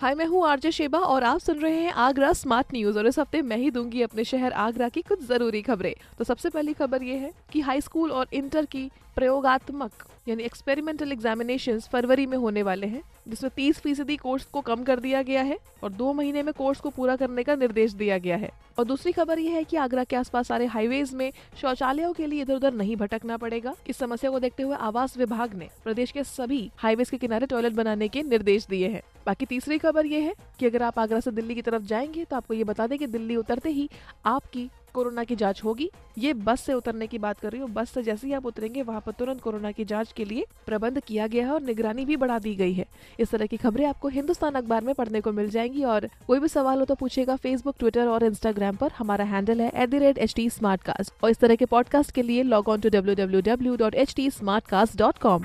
हाय, मैं हूँ RJ Sheba और आप सुन रहे हैं आगरा स्मार्ट न्यूज़ और इस हफ़्ते मैं ही दूँगी अपने शहर आगरा की कुछ ज़रूरी खबरें। तो सबसे पहली खबर ये है कि हाई स्कूल और इंटर की प्रयोगात्मक, यानी एक्सपेरिमेंटल एग्जामिनेशन फरवरी में होने वाले हैं, जिसमें 30 फ़ीसदी कोर्स को कम कर दिया गया है और दो महीने में कोर्स को पूरा करने का निर्देश दिया गया है। और दूसरी खबर यह है कि आगरा के आसपास सारे हाईवेज में शौचालयों के लिए इधर उधर नहीं भटकना पड़ेगा। इस समस्या को देखते हुए आवास विभाग ने प्रदेश के सभी हाईवेज के किनारे टॉयलेट बनाने के निर्देश दिए हैं। बाकी तीसरी खबर ये है कि अगर आप आगरा से दिल्ली की तरफ़ जाएँगे तो आपको ये बता दें कि दिल्ली उतरते ही आपकी कोरोना की जाँच होगी। ये बस से उतरने की बात कर रही हूँ। बस से जैसे ही आप उतरेंगे, वहाँ पर तुरंत कोरोना की जाँच के लिए प्रबंध किया गया है और निगरानी भी बढ़ा दी गई है। इस तरह की खबरें आपको हिंदुस्तान अखबार में पढ़ने को मिल जाएँगी और कोई भी सवाल हो तो पूछेगा फेसबुक ट्विटर और इंस्टाग्राम पर। हमारा हैंडल है एट और इस तरह के पॉडकास्ट के लिए log on to W W W dot H T smart cast dot com